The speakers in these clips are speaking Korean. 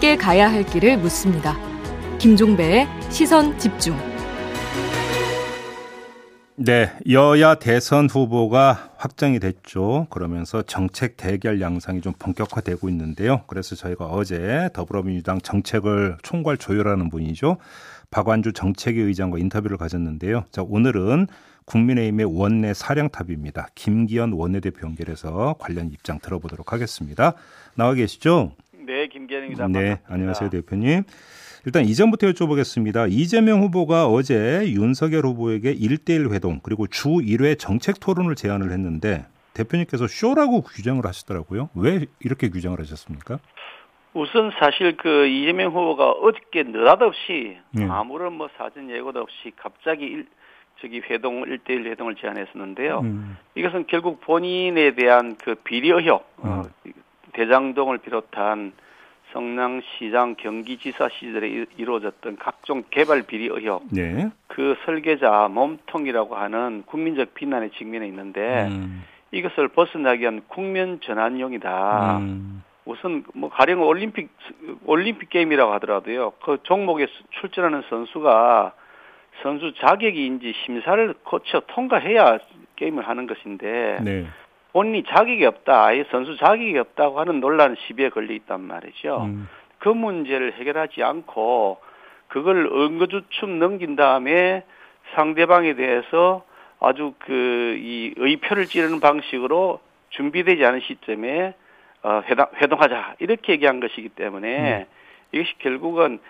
함께 가야 할 길을 묻습니다. 김종배의 시선 집중. 네, 여야 대선 후보가 확정이 됐죠. 그러면서 정책 대결 양상이 좀 본격화되고 있는데요. 그래서 저희가 어제 더불어민주당 정책을 총괄 조율하는 분이죠. 박완주 정책위 의장과 인터뷰를 가졌는데요. 자, 오늘은 국민의힘의 원내 사령탑입니다. 김기현 원내대표 연결해서 관련 입장 들어보도록 하겠습니다. 나와 계시죠? 네, 김기현입니다. 네, 안녕하세요, 대표님. 일단 이전부터 여쭤보겠습니다. 이재명 후보가 어제 윤석열 후보에게 1대1 회동 그리고 주 1회 정책 토론을 제안을 했는데 대표님께서 쇼라고 규정을 하시더라고요. 왜 이렇게 규정을 하셨습니까? 우선 사실 그 이재명 후보가 어저께 느닷없이 네. 아무런 뭐 사전 예고도 없이 갑자기 일, 저기 회동 1대1 회동을 제안했었는데요. 음, 이것은 결국 본인에 대한 그 비리 의혹, 어, 대장동을 비롯한 성남시장 경기지사 시절에 이- 이루어졌던 각종 개발 비리 의혹, 네. 그 설계자 몸통이라고 하는 국민적 비난에 직면해 있는데 음, 이것을 벗어나기 위한 국면 전환용이다. 음, 우선 뭐 가령 올림픽 올림픽 게임이라고 하더라도요. 그 종목에 수- 출전하는 선수가 선수 자격이인지 심사를 거쳐 통과해야 게임을 하는 것인데 네. 본인이 자격이 없다, 아예 선수 자격이 없다고 하는 논란 시비에 걸려 있단 말이죠. 음, 그 문제를 해결하지 않고 그걸 은거주춤 넘긴 다음에 상대방에 대해서 아주 그 이 의표를 찌르는 방식으로 준비되지 않은 시점에 어, 회동, 회동하자 이렇게 얘기한 것이기 때문에 이것이 결국은 이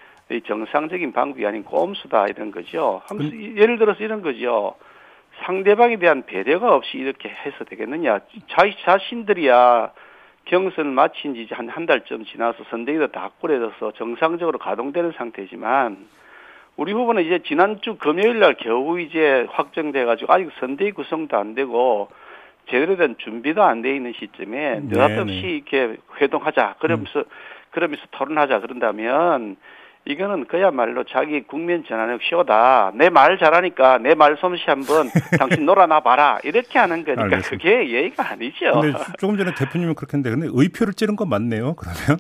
정상적인 방법이 아닌 꼼수다 이런 거죠. 하면서 예를 들어서 이런 거죠. 상대방에 대한 배려가 없이 이렇게 해서 되겠느냐. 자기 자신들이야 경선 마친 지 한 한 달쯤 지나서 선대위도 다 꾸려져서 정상적으로 가동되는 상태지만 우리 후보는 이제 지난주 금요일 날 겨우 이제 확정돼 가지고 아직 선대위 구성도 안 되고 제대로 된 준비도 안 돼 있는 시점에 네, 느닷없이 네. 이렇게 회동하자 그러면서 그러면서 토론하자 그런다면 이거는 그야말로 자기 국면 전환의 쇼다. 내 말 잘하니까 내 말 솜씨 한번 당신 놀아나 봐라. 이렇게 하는 거니까 알겠습니다. 그게 예의가 아니죠. 근데 조금 전에 대표님은 그렇게 했는데 근데 의표를 찌른 건 맞네요. 그러면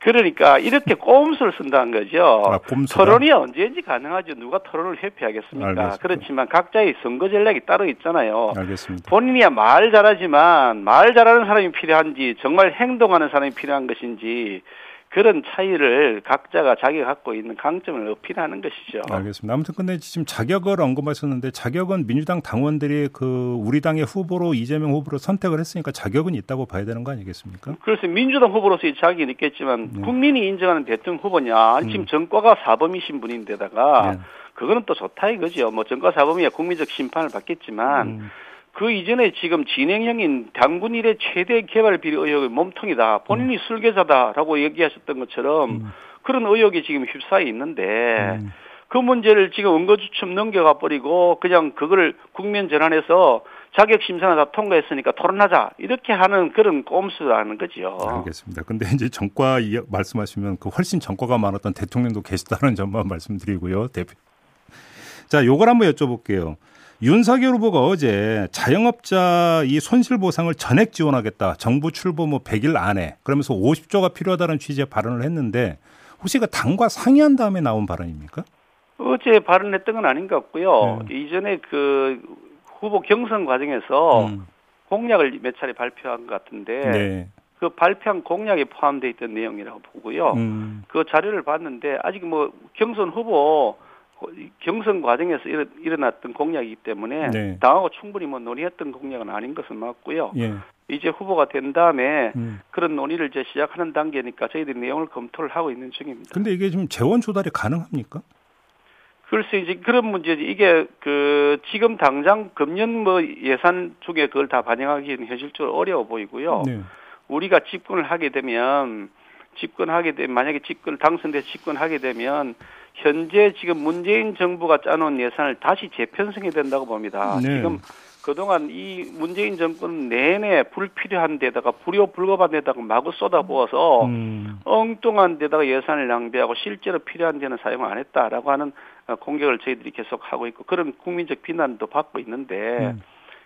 그러니까 이렇게 꼼수를 쓴다는 거죠. 아? 토론이 언제든지 가능하죠. 누가 토론을 회피하겠습니까? 알겠습니다. 그렇지만 각자의 선거 전략이 따로 있잖아요. 알겠습니다. 본인이야 말 잘하지만 말 잘하는 사람이 필요한지 정말 행동하는 사람이 필요한 것인지 그런 차이를 각자가 자기가 갖고 있는 강점을 어필하는 것이죠. 알겠습니다. 아무튼 근데 지금 자격을 언급하셨는데 자격은 민주당 당원들이 그 우리 당의 후보로 이재명 후보를 선택을 했으니까 자격은 있다고 봐야 되는 거 아니겠습니까? 그래서 민주당 후보로서의 자격이 있겠지만 네. 국민이 인정하는 대통령 후보냐 아니 지금 전과가 사범이신 분인데다가 음. 네. 그거는 또 좋다 이거죠. 뭐 전과 사범이야 국민적 심판을 받겠지만 음. 그 이전에 지금 진행형인 당군 일의 최대 개발 비리 의혹의 몸통이다. 본인이 술계자다라고 얘기하셨던 것처럼 음. 그런 의혹이 지금 휩싸여 있는데 음. 그 문제를 지금 은거주춤 넘겨가 버리고 그냥 그거를 국면 전환해서 자격 심사는 다 통과했으니까 토론하자 이렇게 하는 그런 꼼수라는 거죠. 알겠습니다. 근데 이제 이- 말씀하시면 그 훨씬 전과가 많았던 대통령도 계시다는 점만 말씀드리고요. 대표. 자, 요걸 한번 여쭤볼게요. 윤석열 후보가 어제 자영업자 이 손실 보상을 전액 지원하겠다. 정부 출범 뭐 100일 안에 그러면서 50조가 필요하다는 취지의 발언을 했는데 혹시 그 당과 상의한 다음에 나온 발언입니까? 어제 발언했던 건 아닌 것 같고요. 네. 이전에 그 후보 경선 과정에서 음, 공약을 몇 차례 발표한 것 같은데 네. 그 발표한 공약에 포함되어 있던 내용이라고 보고요. 음, 그 자료를 봤는데 아직 뭐 경선 후보 경선 과정에서 일어, 일어났던 공약이기 때문에 네. 당하고 충분히 뭐 논의했던 공약은 아닌 것은 맞고요. 예. 이제 후보가 된 다음에 음. 그런 논의를 이제 시작하는 단계니까 저희들이 내용을 검토를 하고 있는 중입니다. 근데 이게 지금 재원 조달이 가능합니까? 글쎄 이제 그런 문제지 이게 그 지금 당장 금년 뭐 예산 쪽에 그걸 다 반영하기는 현실적으로 어려워 보이고요. 네. 우리가 집권을 하게 되면 집권하게 되면 만약에 집권 당선돼 집권하게 되면 현재 지금 문재인 정부가 짜놓은 예산을 다시 재편성해야 된다고 봅니다. 네. 지금 그동안 이 문재인 정권 내내 불필요한 데다가 불효불급한 데다가 마구 쏟아부어서 음, 엉뚱한 데다가 예산을 낭비하고 실제로 필요한 데는 사용을 안 했다라고 하는 어, 공격을 저희들이 계속 하고 있고 그런 국민적 비난도 받고 있는데 음.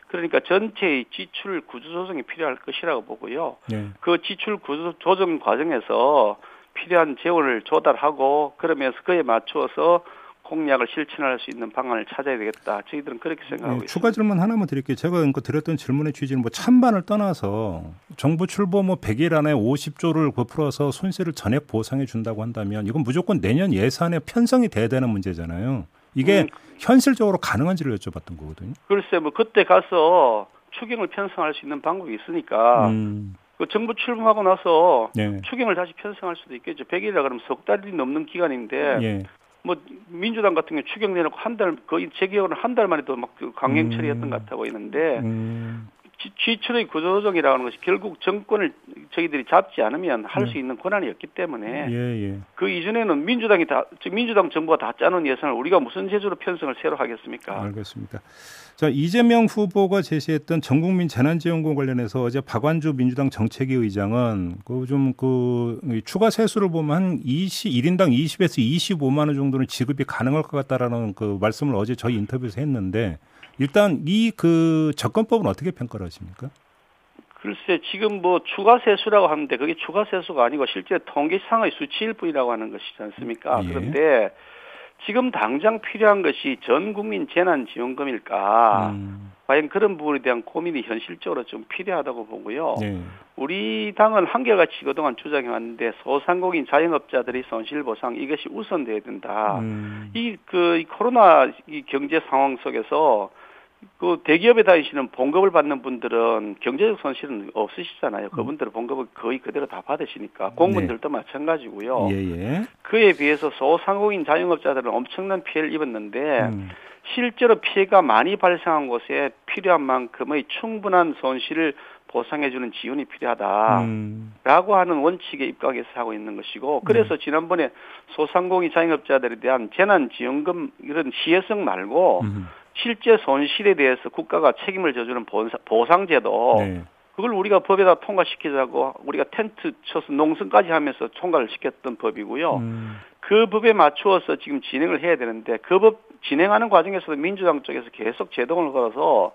그러니까 전체의 지출 구조 조정이 필요할 것이라고 보고요. 네. 그 지출 구조 조정 과정에서 필요한 재원을 조달하고 그러면서 그에 맞추어서 공약을 실천할 수 있는 방안을 찾아야 되겠다. 저희들은 그렇게 생각하고 네, 있습니다. 추가 질문 하나만 드릴게요. 제가 그 드렸던 질문의 취지는 뭐 찬반을 떠나서 정부 출범 뭐 100일 안에 50조를 베풀어서 손실을 전액 보상해 준다고 한다면 이건 무조건 내년 예산에 편성이 돼야 되는 문제잖아요. 이게 음. 현실적으로 가능한지를 여쭤봤던 거거든요. 글쎄 뭐 그때 가서 추경을 편성할 수 있는 방법이 있으니까 음, 그 정부 출범하고 나서 네. 추경을 다시 편성할 수도 있겠죠. 100일이라 그러면 석 달이 넘는 기간인데 예. 뭐 민주당 같은 경우 추경 내놓고 한 달 거의 제 기억으로는 한 달 만에 또막 그 강행 음. 처리했던 것 같아 보이는데 음, 지- 지출의 구조조정이라는 것이 결국 정권을 저희들이 잡지 않으면 할수 네. 있는 권한이 없기 때문에 예, 예. 그 이전에는 민주당이 다 즉 민주당 정부가 다 짜놓은 예산을 우리가 무슨 제주로 편성을 새로 하겠습니까? 알겠습니다. 자 이재명 후보가 제시했던 전국민 재난지원금 관련해서 어제 박완주 민주당 정책위 의장은 그 좀그 추가 세수를 보면 한 20, 1인당 20에서 25만 원 정도는 지급이 가능할 것 같다라는 그 말씀을 어제 저희 인터뷰에서 했는데 일단 이 그 접근법은 어떻게 평가를 하십니까? 글쎄 지금 뭐 추가 세수라고 하는데 그게 추가 세수가 아니고 실제 통계상의 수치일 뿐이라고 하는 것이지 않습니까? 예. 그런데 지금 당장 필요한 것이 전 국민 재난 지원금일까? 음, 과연 그런 부분에 대한 고민이 현실적으로 좀 필요하다고 보고요. 네. 우리 당은 한결같이 그동안 주장해 왔는데 소상공인 자영업자들의 손실 보상 이것이 우선돼야 된다. 음, 이그 코로나 이 경제 상황 속에서 그 대기업에 다니시는 봉급을 받는 분들은 경제적 손실은 없으시잖아요. 그분들은 봉급을 거의 그대로 다 받으시니까 공무원들도 마찬가지고요. 예, 예. 그에 비해서 소상공인 자영업자들은 엄청난 피해를 입었는데 음, 실제로 피해가 많이 발생한 곳에 필요한 만큼의 충분한 손실을 보상해주는 지원이 필요하다라고 음, 하는 원칙에 입각해서 하고 있는 것이고 그래서 지난번에 소상공인 자영업자들에 대한 재난지원금 이런 시혜성 말고 음, 실제 손실에 대해서 국가가 책임을 져주는 보상- 보상제도 네. 그걸 우리가 법에다 통과시키자고 우리가 텐트 쳐서 농성까지 하면서 통과를 시켰던 법이고요. 음, 그 법에 맞추어서 지금 진행을 해야 되는데 그 법 진행하는 과정에서도 민주당 쪽에서 계속 제동을 걸어서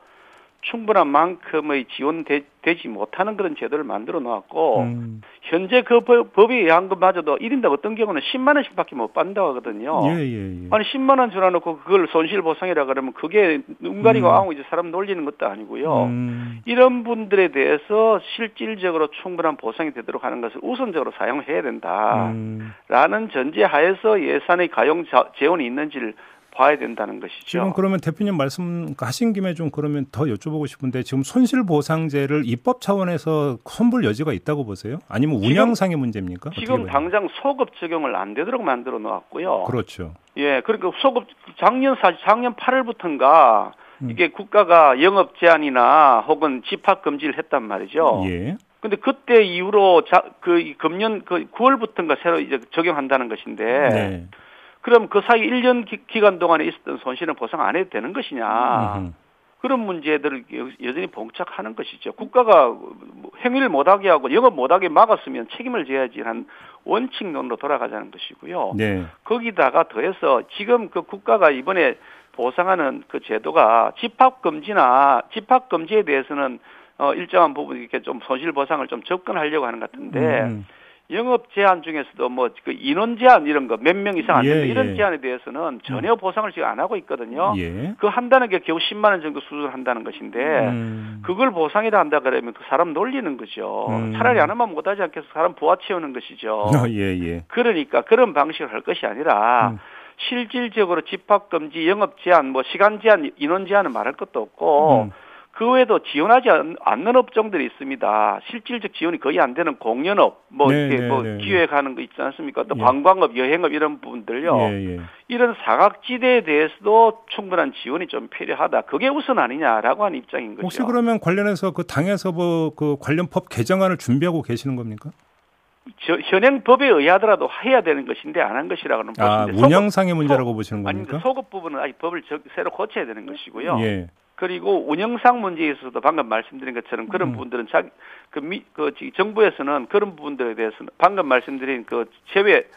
충분한 만큼의 지원되지 못하는 그런 제도를 만들어 놓았고 음, 현재 그 법, 법에 의한 것마저도 1인당 어떤 경우는 10만 원씩밖에 못 받는다고 하거든요. 예, 예, 예. 아니 10만 원 줄여놓고 그걸 손실 보상이라 그러면 그게 눈 가리고 음. 아무 이제 사람 놀리는 것도 아니고요. 음, 이런 분들에 대해서 실질적으로 충분한 보상이 되도록 하는 것을 우선적으로 사용해야 된다라는 음. 전제 하에서 예산의 가용 자- 재원이 있는지를 봐야 된다는 것이죠. 지금 그러면 대표님 말씀 하신 김에 좀 그러면 더 여쭤보고 싶은데 지금 손실 보상제를 입법 차원에서 손볼 여지가 있다고 보세요? 아니면 운영상의 문제입니까? 어떻게 지금? 당장 소급 적용을 안 되도록 만들어 놓았고요. 그렇죠. 예, 그러니까 소급 작년 사 작년 8월부터인가 음. 이게 국가가 영업 제한이나 혹은 집합 금지를 했단 말이죠. 예. 근데 그때 이후로 자, 그 이- 금년 그 9월부터인가 새로 이제 적용한다는 것인데 네. 그럼 그 사이 1년 기, 간 동안에 있었던 손실은 보상 안 해도 되는 것이냐? 음흠. 그런 문제들을 여- 여전히 봉착하는 것이죠. 국가가 뭐 행위를 못하게 하고 영업 못하게 막았으면 책임을 져야지 한 원칙론으로 돌아가자는 것이고요. 네. 거기다가 더해서 지금 그 국가가 이번에 보상하는 그 제도가 집합 금지나 집합 금지에 대해서는 어 일정한 부분 이렇게 좀 손실 보상을 좀 접근하려고 하는 것 같은데 음. 영업 제한 중에서도 뭐 그 인원 제한 이런 거 몇 명 이상 안 예, 된다 이런 예. 제한에 대해서는 전혀 보상을 지금 안 하고 있거든요. 예. 그 한다는 게 겨우 10만 원 정도 수준을 한다는 것인데 음. 그걸 보상이라 한다 그러면 그 사람 놀리는 거죠. 음. 차라리 안 하면 못하지 않겠어 사람 부하 채우는 것이죠. 어, 예, 예. 그러니까 그런 방식을 할 것이 아니라 음. 실질적으로 집합 금지, 영업 제한, 뭐 시간 제한, 인원 제한은 말할 것도 없고 음. 그 외에도 지원하지 않- 않는 업종들이 있습니다. 실질적 지원이 거의 안 되는 공연업, 뭐 네, 이렇게 네, 뭐 네, 네. 기획하는 거 있지 않습니까? 또 예. 관광업, 여행업 이런 부분들요. 예, 예. 이런 사각지대에 대해서도 충분한 지원이 좀 필요하다. 그게 우선 아니냐라고 하는 입장인 거죠. 혹시 그러면 관련해서 그 당에서 뭐 그 관련 법 개정안을 준비하고 계시는 겁니까? 저, 현행 법에 의하더라도 해야 되는 것인데 안 한 것이라고는 아, 보시는데 운영상의 문제라고 보시는 아닙니다. 겁니까? 소급 부분은 아직 법을 저- 새로 고쳐야 되는 것이고요. 예. 그리고 운영상 문제에 있어서도 방금 말씀드린 것처럼 그런 음. 부분들은 자기 그, 미, 그 지- 정부에서는 그런 부분들에 대해서는 방금 말씀드린 그 제외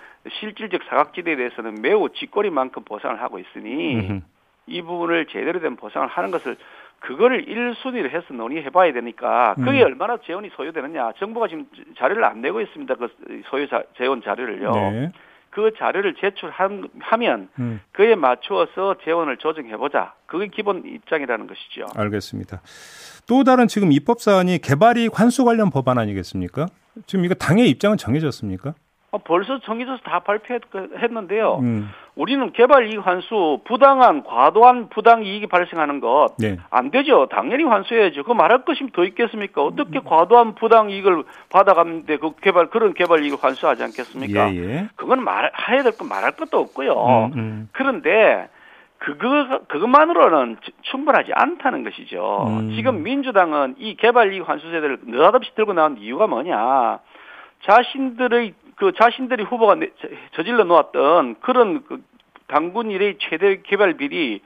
실질적 사각지대에 대해서는 매우 쥐꼬리만큼 보상을 하고 있으니 음흠. 이 부분을 제대로 된 보상을 하는 것을 그거를 1순위를 해서 논의해봐야 되니까 그게 음. 얼마나 재원이 소요되느냐. 정부가 지금 자료를 안 내고 있습니다. 그 소요 자, 재원 자료를요. 네. 그 자료를 제출하면 음, 그에 맞추어서 재원을 조정해보자. 그게 기본 입장이라는 것이죠. 알겠습니다. 또 다른 지금 입법 사안이 개발이익 환수 관련 법안 아니겠습니까? 지금 이거 당의 입장은 정해졌습니까? 어, 벌써 정해져서 다 발표했는데요. 음, 우리는 개발 이익 환수 부당한 과도한 부당 이익이 발생하는 것 네. 안 되죠. 당연히 환수해야죠. 그 말할 것이 더 있겠습니까? 어떻게 과도한 부당 이익을 받아갔는데 그 개발 그런 개발 이익을 환수하지 않겠습니까? 예, 예. 그건 말 해야 될 건 말할 것도 없고요. 음, 음. 그런데 그거 그것만으로는 추- 충분하지 않다는 것이죠. 음. 지금 민주당은 이 개발 이익 환수제도를 느닷없이 들고 나온 이유가 뭐냐? 자신들의 그 자신들이 후보가 저- 저질러 놓았던 그런 그 당군 일의 최대 개발 비리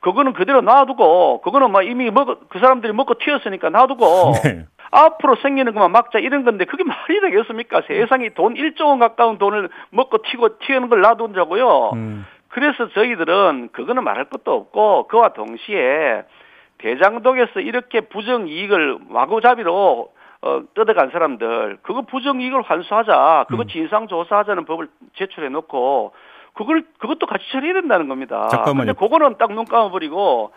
그거는 그대로 놔두고 그거는 막 이미 먹어 그 사람들이 먹고 튀었으니까 놔두고 네. 앞으로 생기는 것만 막자 이런 건데 그게 말이 되겠습니까? 세상에 돈 1조 원 가까운 돈을 먹고 튀고 튀는 걸 놔둔다고요. 음, 그래서 저희들은 그거는 말할 것도 없고 그와 동시에 대장동에서 이렇게 부정 이익을 마구잡이로 어, 뜯어간 사람들 그거 부정 이익을 환수하자 그거 음. 진상 조사하자는 법을 제출해 놓고 그걸 그것도 같이 처리해야 된다는 겁니다. 잠깐만요. 근데 그거는 딱 눈 감아버리고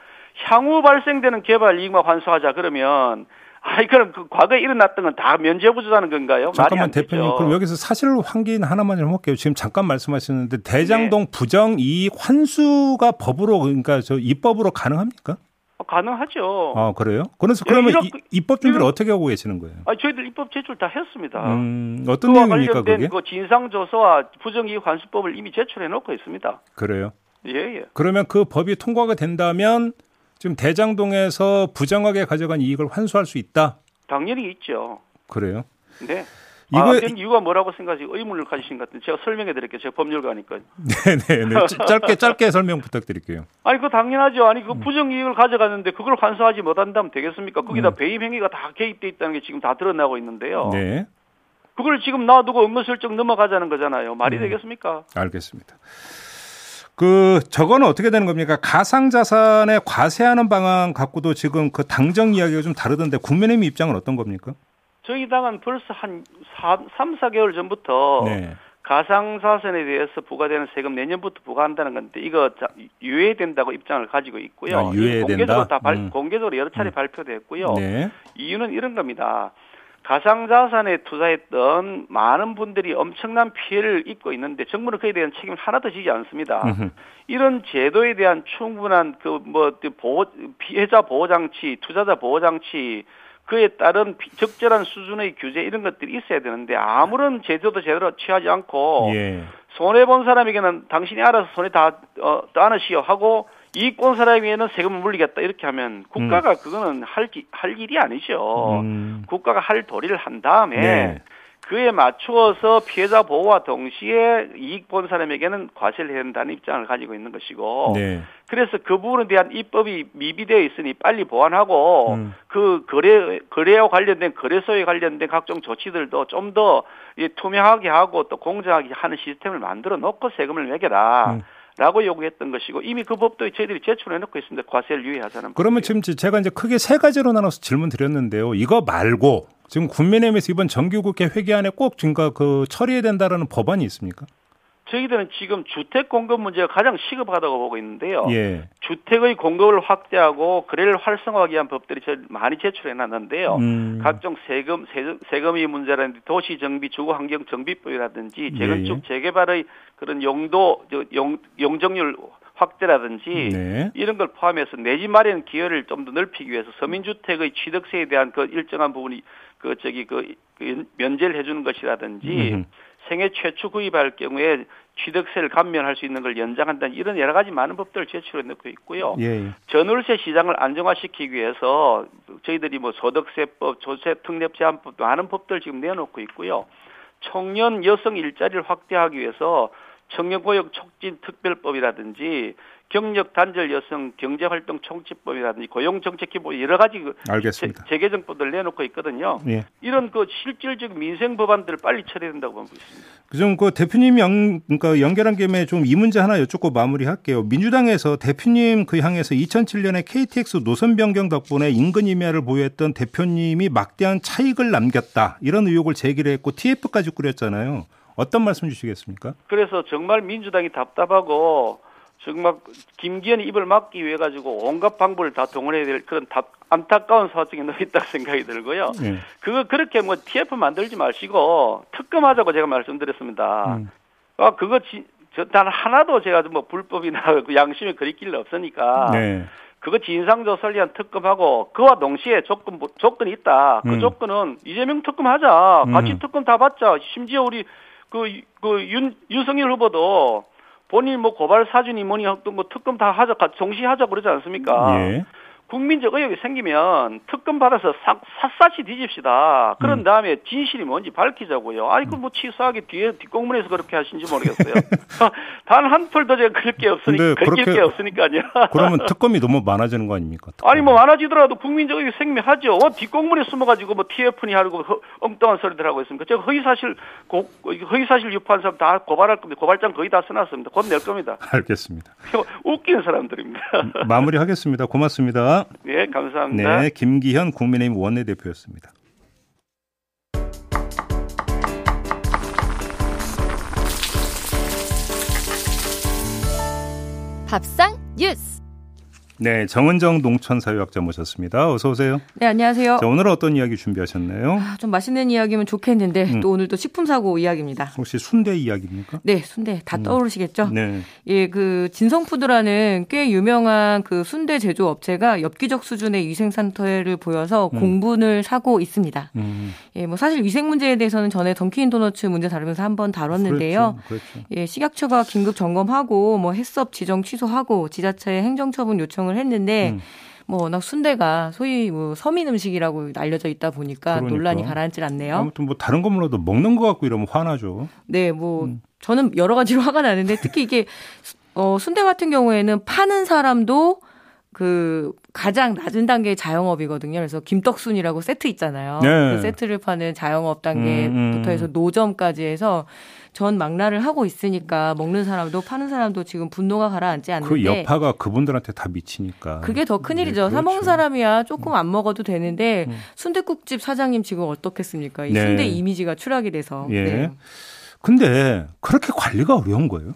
향후 발생되는 개발 이익만 환수하자 그러면 아이 그럼 그 과거에 일어났던 건 다 면제부주자는 건가요? 잠깐만 안 대표님 되죠. 그럼 여기서 사실 확인 하나만 좀 할게요. 지금 잠깐 말씀하셨는데 대장동 부정 이익 환수가 법으로 그러니까 저 입법으로 가능합니까? 어, 가능하죠. 아 그래요? 그래서 예, 그러면 이렇게- 이- 입법 준비를 이런- 어떻게 하고 계시는 거예요? 아, 저희들 입법 제출 다 했습니다. 음, 어떤 내용입니까 그게? 그 진상조사와 부정이익 환수법을 이미 제출해 놓고 있습니다. 그래요? 예, 예. 그러면 그 법이 통과가 된다면 지금 대장동에서 부정하게 가져간 이익을 환수할 수 있다. 당연히 있죠. 그래요? 네. 이거 아, 된 이유가 뭐라고 생각하시 의문을 가지신 것 같은데 제가 설명해 드릴게요. 제가 법률가니까. 네네네 짧게 짧게 설명 부탁드릴게요. 아니, 그거 당연하죠. 아니, 음. 그 부정이익을 가져갔는데 그걸 환수하지 못한다면 되겠습니까? 거기다 음. 배임 행위가 다 개입돼 있다는 게 지금 다 드러나고 있는데요. 네, 그걸 지금 놔두고 은근슬쩍 넘어가자는 거잖아요. 말이 음. 되겠습니까? 알겠습니다. 그 저거는 어떻게 되는 겁니까? 가상 자산에 과세하는 방안 갖고도 지금 그 당정 이야기가 좀 다르던데 국민의힘 입장은 어떤 겁니까? 저희 당은 벌써 한 3, 4개월 전부터 네. 가상자산에 대해서 부과되는 세금 내년부터 부과한다는 건데 이거 자- 유예된다고 입장을 가지고 있고요. 아, 유예된다? 공개적으로 다 발- 음. 공개적으로 여러 차례 음. 발표됐고요. 네. 이유는 이런 겁니다. 가상자산에 투자했던 많은 분들이 엄청난 피해를 입고 있는데 정부는 그에 대한 책임을 하나도 지지 않습니다. 음흠. 이런 제도에 대한 충분한 그 뭐 보호 피해자 보호 장치, 투자자 보호 장치 그에 따른 비- 적절한 수준의 규제 이런 것들이 있어야 되는데 아무런 제도도 제대로 취하지 않고 예. 손해 본 사람에게는 당신이 알아서 손해 다 어, 따느시오 하고 이익 본 사람에게는 세금을 물리겠다 이렇게 하면 국가가 그거는 할, 기- 할 일이 아니죠. 음. 국가가 할 도리를 한 다음에 네. 그에 맞추어서 피해자 보호와 동시에 이익 본 사람에게는 과세를 해야 된다는 입장을 가지고 있는 것이고 네. 그래서 그 부분에 대한 입법이 미비되어 있으니 빨리 보완하고 음. 그 거래 거래와 관련된 거래소에 관련된 각종 조치들도 좀 더 투명하게 하고 또 공정하게 하는 시스템을 만들어 놓고 세금을 매겨라. 음. 라고 요구했던 것이고 이미 그 법도 저희들이 제출해 놓고 있습니다. 과세를 유예하자는 그러면 법이에요. 지금 제가 이제 크게 세 가지로 나눠서 질문 드렸는데요. 이거 말고 지금 국민의힘에서 이번 정기국회 회기안에 꼭 지금 그 처리해야 된다라는 법안이 있습니까? 저희들은 지금 주택 공급 문제가 가장 시급하다고 보고 있는데요. 예. 주택의 공급을 확대하고 거래를 활성화하기 위한 법들이 저 많이 제출해 놨는데요. 음. 각종 세금, 세금 세금의 문제라든지 도시 정비, 주거 환경 정비법이라든지 예, 재건축 재개발의 그런 용도 저 용, 용적률 확대라든지 네. 이런 걸 포함해서 내 집 마련 기회를 좀 더 넓히기 위해서 서민주택의 취득세에 대한 그 일정한 부분이 그 저기 그 면제를 해주는 것이라든지 음흠. 생애 최초 구입할 경우에 취득세를 감면할 수 있는 걸 연장한다는 이런 여러 가지 많은 법들을 제출해 놓고 있고요. 예. 예. 전월세 시장을 안정화시키기 위해서 저희들이 뭐 소득세법, 조세 특례 제한법 많은 법들 지금 내놓고 있고요. 청년 여성 일자리를 확대하기 위해서 청년고용 촉진 특별법이라든지 경력 단절 여성 경제활동 총치법이라든지 고용정책기본 여러 가지 그 알겠습니다. 재, 개정법들 내놓고 있거든요. 예. 이런 그 실질적 민생 법안들을 빨리 처리해야 된다고 보고 있습니다. 그좀 그 대표님 연 그러니까 연결한 김에 좀 이 문제 하나 여쭙고 마무리할게요. 민주당에서 대표님 그 향해서 2007년에 KTX 노선 변경 덕분에 인근 임야를 보유했던 대표님이 막대한 차익을 남겼다 이런 의혹을 제기를 했고 TF까지 꾸렸잖아요. 어떤 말씀 주시겠습니까? 그래서 정말 민주당이 답답하고 정말 김기현이 입을 막기 위해 가지고 온갖 방법을 다 동원해야 될 그런 답, 안타까운 사정에 놓여 있다고 생각이 들고요. 네. 그거 그렇게 뭐 TF 만들지 마시고 특검하자고 제가 말씀드렸습니다. 음. 아 그거 지, 저 단 하나도 제가 뭐 불법이나 그 양심에 그리길 없으니까 네. 그거 진상조사를 위한 특검하고 그와 동시에 조건 조건이 있다. 그 음. 조건은 이재명 특검하자. 같이 음. 특검 다 받자. 심지어 우리 그, 그, 윤, 윤석열 후보도 본인 뭐 고발 뭐니 어떤 뭐 특검 다 하자, 동시에 하자 그러지 않습니까? 예. 국민적 의혹이 생기면 특검 받아서 사, 샅샅이 뒤집시다. 그런 음. 다음에 진실이 뭔지 밝히자고요. 아니, 그 뭐 치사하게 뒤에 뒷공문에서 그렇게 하신지 모르겠어요. 단 한 톨도 제가 그럴 게 없으니까, 그럴 게 없으니까요. 그러면 특검이 너무 많아지는 거 아닙니까? 특검이. 아니, 뭐 많아지더라도 국민적 의혹이 생명하죠. 어, 뒷공문에 숨어가지고 뭐 TF니 하고 엉뚱한 소리들 하고 있습니까? 제가 허위사실, 허위사실 유포한 사람 다 고발할 겁니다. 고발장 거의 다 써놨습니다. 곧 낼 겁니다. 알겠습니다. 웃기는 사람들입니다. 마무리하겠습니다. 고맙습니다. 네, 감사합니다. 네, 김기현 국민의힘 원내대표였습니다. 밥상 뉴스. 네, 정은정 농촌사회학자 모셨습니다. 어서 오세요. 네, 안녕하세요. 자, 오늘 어떤 이야기 준비하셨나요? 아, 좀 맛있는 이야기면 좋겠는데 음. 또 오늘 또 식품 사고 이야기입니다. 혹시 순대 이야기입니까? 네, 순대 다 음. 떠오르시겠죠? 네. 예, 그 진성푸드라는 꽤 유명한 그 순대 제조 업체가 엽기적 수준의 위생 상태를 보여서 음. 공분을 사고 있습니다. 음. 예, 뭐 사실 위생 문제에 대해서는 전에 던킨 도너츠 문제 다루면서 한번 다뤘는데요. 그렇죠. 그렇죠. 예, 식약처가 긴급 점검하고 뭐 해썹 지정 취소하고 지자체에 행정처분 요청을 요청을 했는데 음. 뭐 워낙 순대가 소위 뭐 서민 음식이라고 알려져 있다 보니까 그러니까. 논란이 가라앉질 않네요. 아무튼 뭐 다른 거 몰라도 먹는 거 갖고 이러면 화나죠. 네, 뭐 음. 저는 여러 가지로 화가 나는데 특히 이게 어 순대 같은 경우에는 파는 사람도 그 가장 낮은 단계의 자영업이거든요. 그래서 김떡순이라고 세트 있잖아요. 네. 그 세트를 파는 자영업 단계부터 음, 음. 해서 노점까지 해서 전 망라를 하고 있으니까 먹는 사람도 파는 사람도 지금 분노가 가라앉지 않는데 그 여파가 그분들한테 다 미치니까 그게 더 큰일이죠. 네, 그렇죠. 사 먹는 사람이야 조금 안 먹어도 되는데 음. 순대국집 사장님 지금 어떻겠습니까? 이 네. 순대 이미지가 추락이 돼서. 예. 네. 근데 그렇게 관리가 어려운 거예요?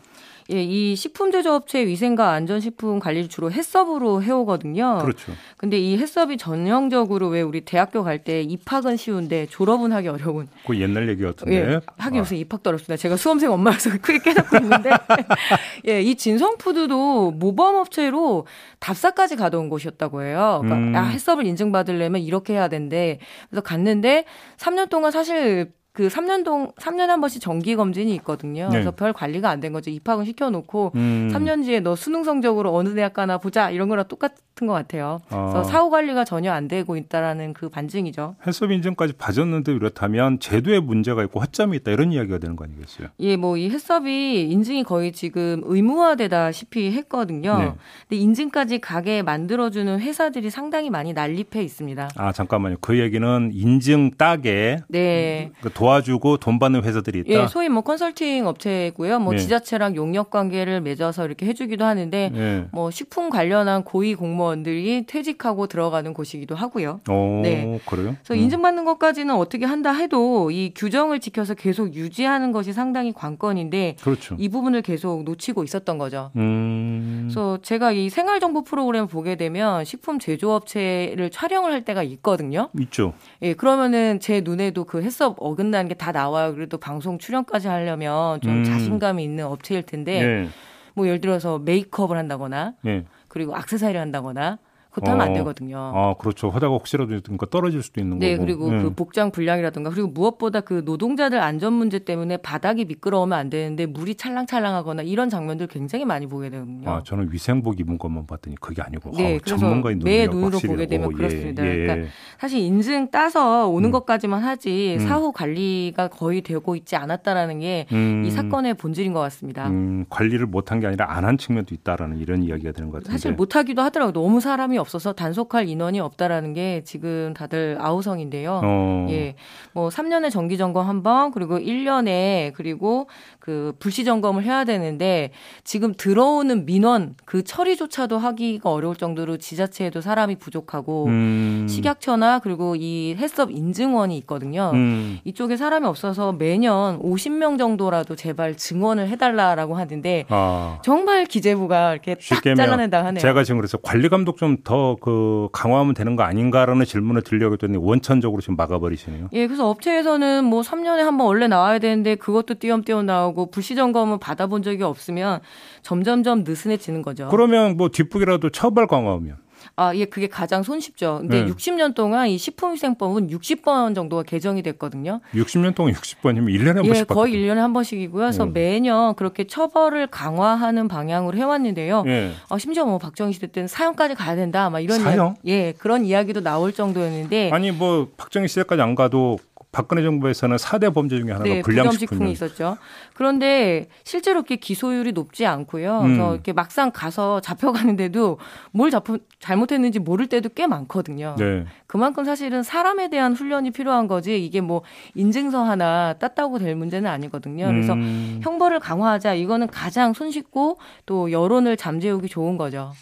예, 이 식품 제조업체 위생과 안전식품 관리를 주로 해썹으로 해오거든요. 그렇죠. 근데 이 해썹이 전형적으로 왜 우리 대학교 갈 때 입학은 쉬운데 졸업은 하기 어려운. 그 옛날 얘기 같은데. 예, 하기 요새 아. 입학도 어렵습니다. 제가 수험생 엄마라서 크게 깨닫고 있는데. 예, 이 진성푸드도 모범업체로 답사까지 가져온 곳이었다고 해요. 그러니까 음. 아, 해썹을 인증받으려면 이렇게 해야 된대. 그래서 갔는데 3년 동안 사실 그 3년 동 3년 한 번씩 정기 검진이 있거든요. 네. 그래서 별 관리가 안 된 거죠. 입학은 시켜 놓고 음. 3년 뒤에 너 수능 성적으로 어느 대학 가나 보자 이런 거랑 똑같은 것 같아요. 아. 그래서 사후 관리가 전혀 안 되고 있다라는 그 반증이죠. 해썹 인증까지 봐줬는데 그렇다면 제도에 문제가 있고 허점이 있다 이런 이야기가 되는 거 아니겠어요? 예, 뭐 이 해썹이 인증이 거의 지금 의무화되다시피 했거든요. 네. 근데 인증까지 가게 만들어 주는 회사들이 상당히 많이 난립해 있습니다. 아 잠깐만요. 그 얘기는 인증 따게 네. 그 도와주고 돈 받는 회사들이 있다. 예, 소위 뭐 컨설팅 업체고요. 뭐 네. 지자체랑 용역 관계를 맺어서 이렇게 해주기도 하는데 네. 뭐 식품 관련한 고위 공무원들이 퇴직하고 들어가는 곳이기도 하고요. 오, 네, 그래요? 그래서 음. 인증받는 것까지는 어떻게 한다 해도 이 규정을 지켜서 계속 유지하는 것이 상당히 관건인데 그렇죠. 이 부분을 계속 놓치고 있었던 거죠. 음. 그래서 제가 이 생활정보 프로그램을 보게 되면 식품 제조업체를 촬영을 할 때가 있거든요. 있죠. 예, 그러면은 제 눈에도 그 해썹 어긋나 된다는 게다 나와요. 그래도 방송 출연까지 하려면 좀 음. 자신감이 있는 업체일 텐데 네. 뭐 예를 들어서 메이크업을 한다거나 네. 그리고 악세사리를 한다거나 그것도 하면 안 어. 되거든요. 아, 그렇죠. 하다가 혹시라도 그러니까 떨어질 수도 있는 네, 거고. 그리고 예. 그 복장 불량이라든가 그리고 무엇보다 그 노동자들 안전 문제 때문에 바닥이 미끄러우면 안 되는데 물이 찰랑찰랑하거나 이런 장면들 굉장히 많이 보게 되거든요. 아, 저는 위생복 입은 것만 봤더니 그게 아니고 네, 어우, 그래서 전문가인 매 눈이라고 눈으로 보게 되면 오, 예, 그렇습니다. 예. 그러니까 사실 인증 따서 오는 음. 것까지만 하지 음. 사후 관리가 거의 되고 있지 않았다라는 게이 음, 사건의 본질인 것 같습니다. 음, 관리를 못한 게 아니라 안 한 측면도 있다라는 이런 이야기가 되는 것 같은데. 사실 못하기도 하더라고요. 너무 사람이 없어서 단속할 인원이 없다라는 게 지금 다들 아우성인데요. 어, 예, 뭐 3년에 정기 점검 한 번, 그리고 1년에 그리고 그 불시 점검을 해야 되는데 지금 들어오는 민원 그 처리조차도 하기가 어려울 정도로 지자체에도 사람이 부족하고 음, 식약처나 그리고 이 해썹 인증원이 있거든요. 음, 이쪽에 사람이 없어서 매년 50명 정도라도 제발 증원을 해달라라고 하는데 아, 정말 기재부가 이렇게 딱 잘라낸다 하네요. 제가 지금 그래서 관리 감독 좀 더그 강화하면 되는 거 아닌가라는 질문을 드리려고 했더니 원천적으로 지금 막아버리시네요. 예, 그래서 업체에서는 뭐 3년에 한 번 원래 나와야 되는데 그것도 띄엄띄엄 나오고 불시 점검은 받아본 적이 없으면 점점점 느슨해지는 거죠. 그러면 뭐 뒷북이라도 처벌 강화하면 아, 예, 그게 가장 손쉽죠. 근데 네. 60년 동안 이 식품위생법은 60번 정도가 개정이 됐거든요. 60년 동안 60번이면 1년에 한 예, 번씩 거의 바뀌어요. 1년에 한 번씩이고요. 그래서 음. 매년 그렇게 처벌을 강화하는 방향으로 해왔는데요. 예. 어, 심지어 뭐 박정희 시대 때는 사형까지 가야 된다, 막 이런 사형? 이야기, 예, 그런 이야기도 나올 정도였는데 아니 뭐 박정희 시대까지 안 가도 박근혜 정부에서는 4대 범죄 중에 하나가 네, 불량식품이 있었죠. 그런데 실제로 이렇게 기소율이 높지 않고요. 음. 그래서 이렇게 막상 가서 잡혀가는데도 뭘 잡- 잘못했는지 모를 때도 꽤 많거든요. 네. 그만큼 사실은 사람에 대한 훈련이 필요한 거지 이게 뭐 인증서 하나 땄다고 될 문제는 아니거든요. 그래서 음, 형벌을 강화하자 이거는 가장 손쉽고 또 여론을 잠재우기 좋은 거죠.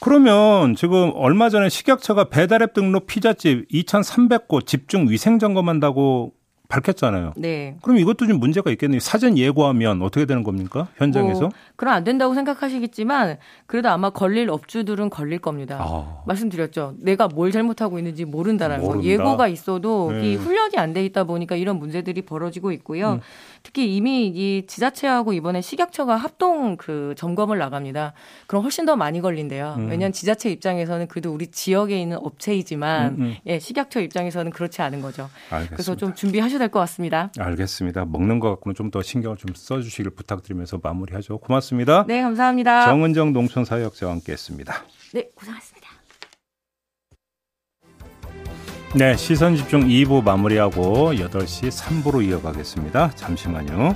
그러면 지금 얼마 전에 식약처가 배달앱 등록 피자집 2,300곳 집중 위생 점검한다고 밝혔잖아요. 네. 그럼 이것도 좀 문제가 있겠네요. 사전 예고하면 어떻게 되는 겁니까? 현장에서? 뭐, 그럼 안 된다고 생각하시겠지만 그래도 아마 걸릴 업주들은 걸릴 겁니다. 아, 말씀드렸죠. 내가 뭘 잘못하고 있는지 모른다라는 거. 모른다. 예고가 있어도 네. 이 훈련이 안 돼 있다 보니까 이런 문제들이 벌어지고 있고요. 음. 특히 이미 이 지자체하고 이번에 식약처가 합동 그 점검을 나갑니다. 그럼 훨씬 더 많이 걸린대요. 음. 왜냐하면 지자체 입장에서는 그래도 우리 지역에 있는 업체이지만 음, 음. 예, 식약처 입장에서는 그렇지 않은 거죠. 알겠습니다. 그래서 좀 준비하셔 야 될 것 같습니다. 알겠습니다. 먹는 거 갖고는 좀 더 신경을 좀 써주시길 부탁드리면서 마무리하죠. 고맙습니다. 네, 감사합니다. 정은정 농촌사회학자와 함께했습니다. 네, 고생하셨습니다. 네, 시선 집중 2부 마무리하고 8시 3부로 이어가겠습니다. 잠시만요.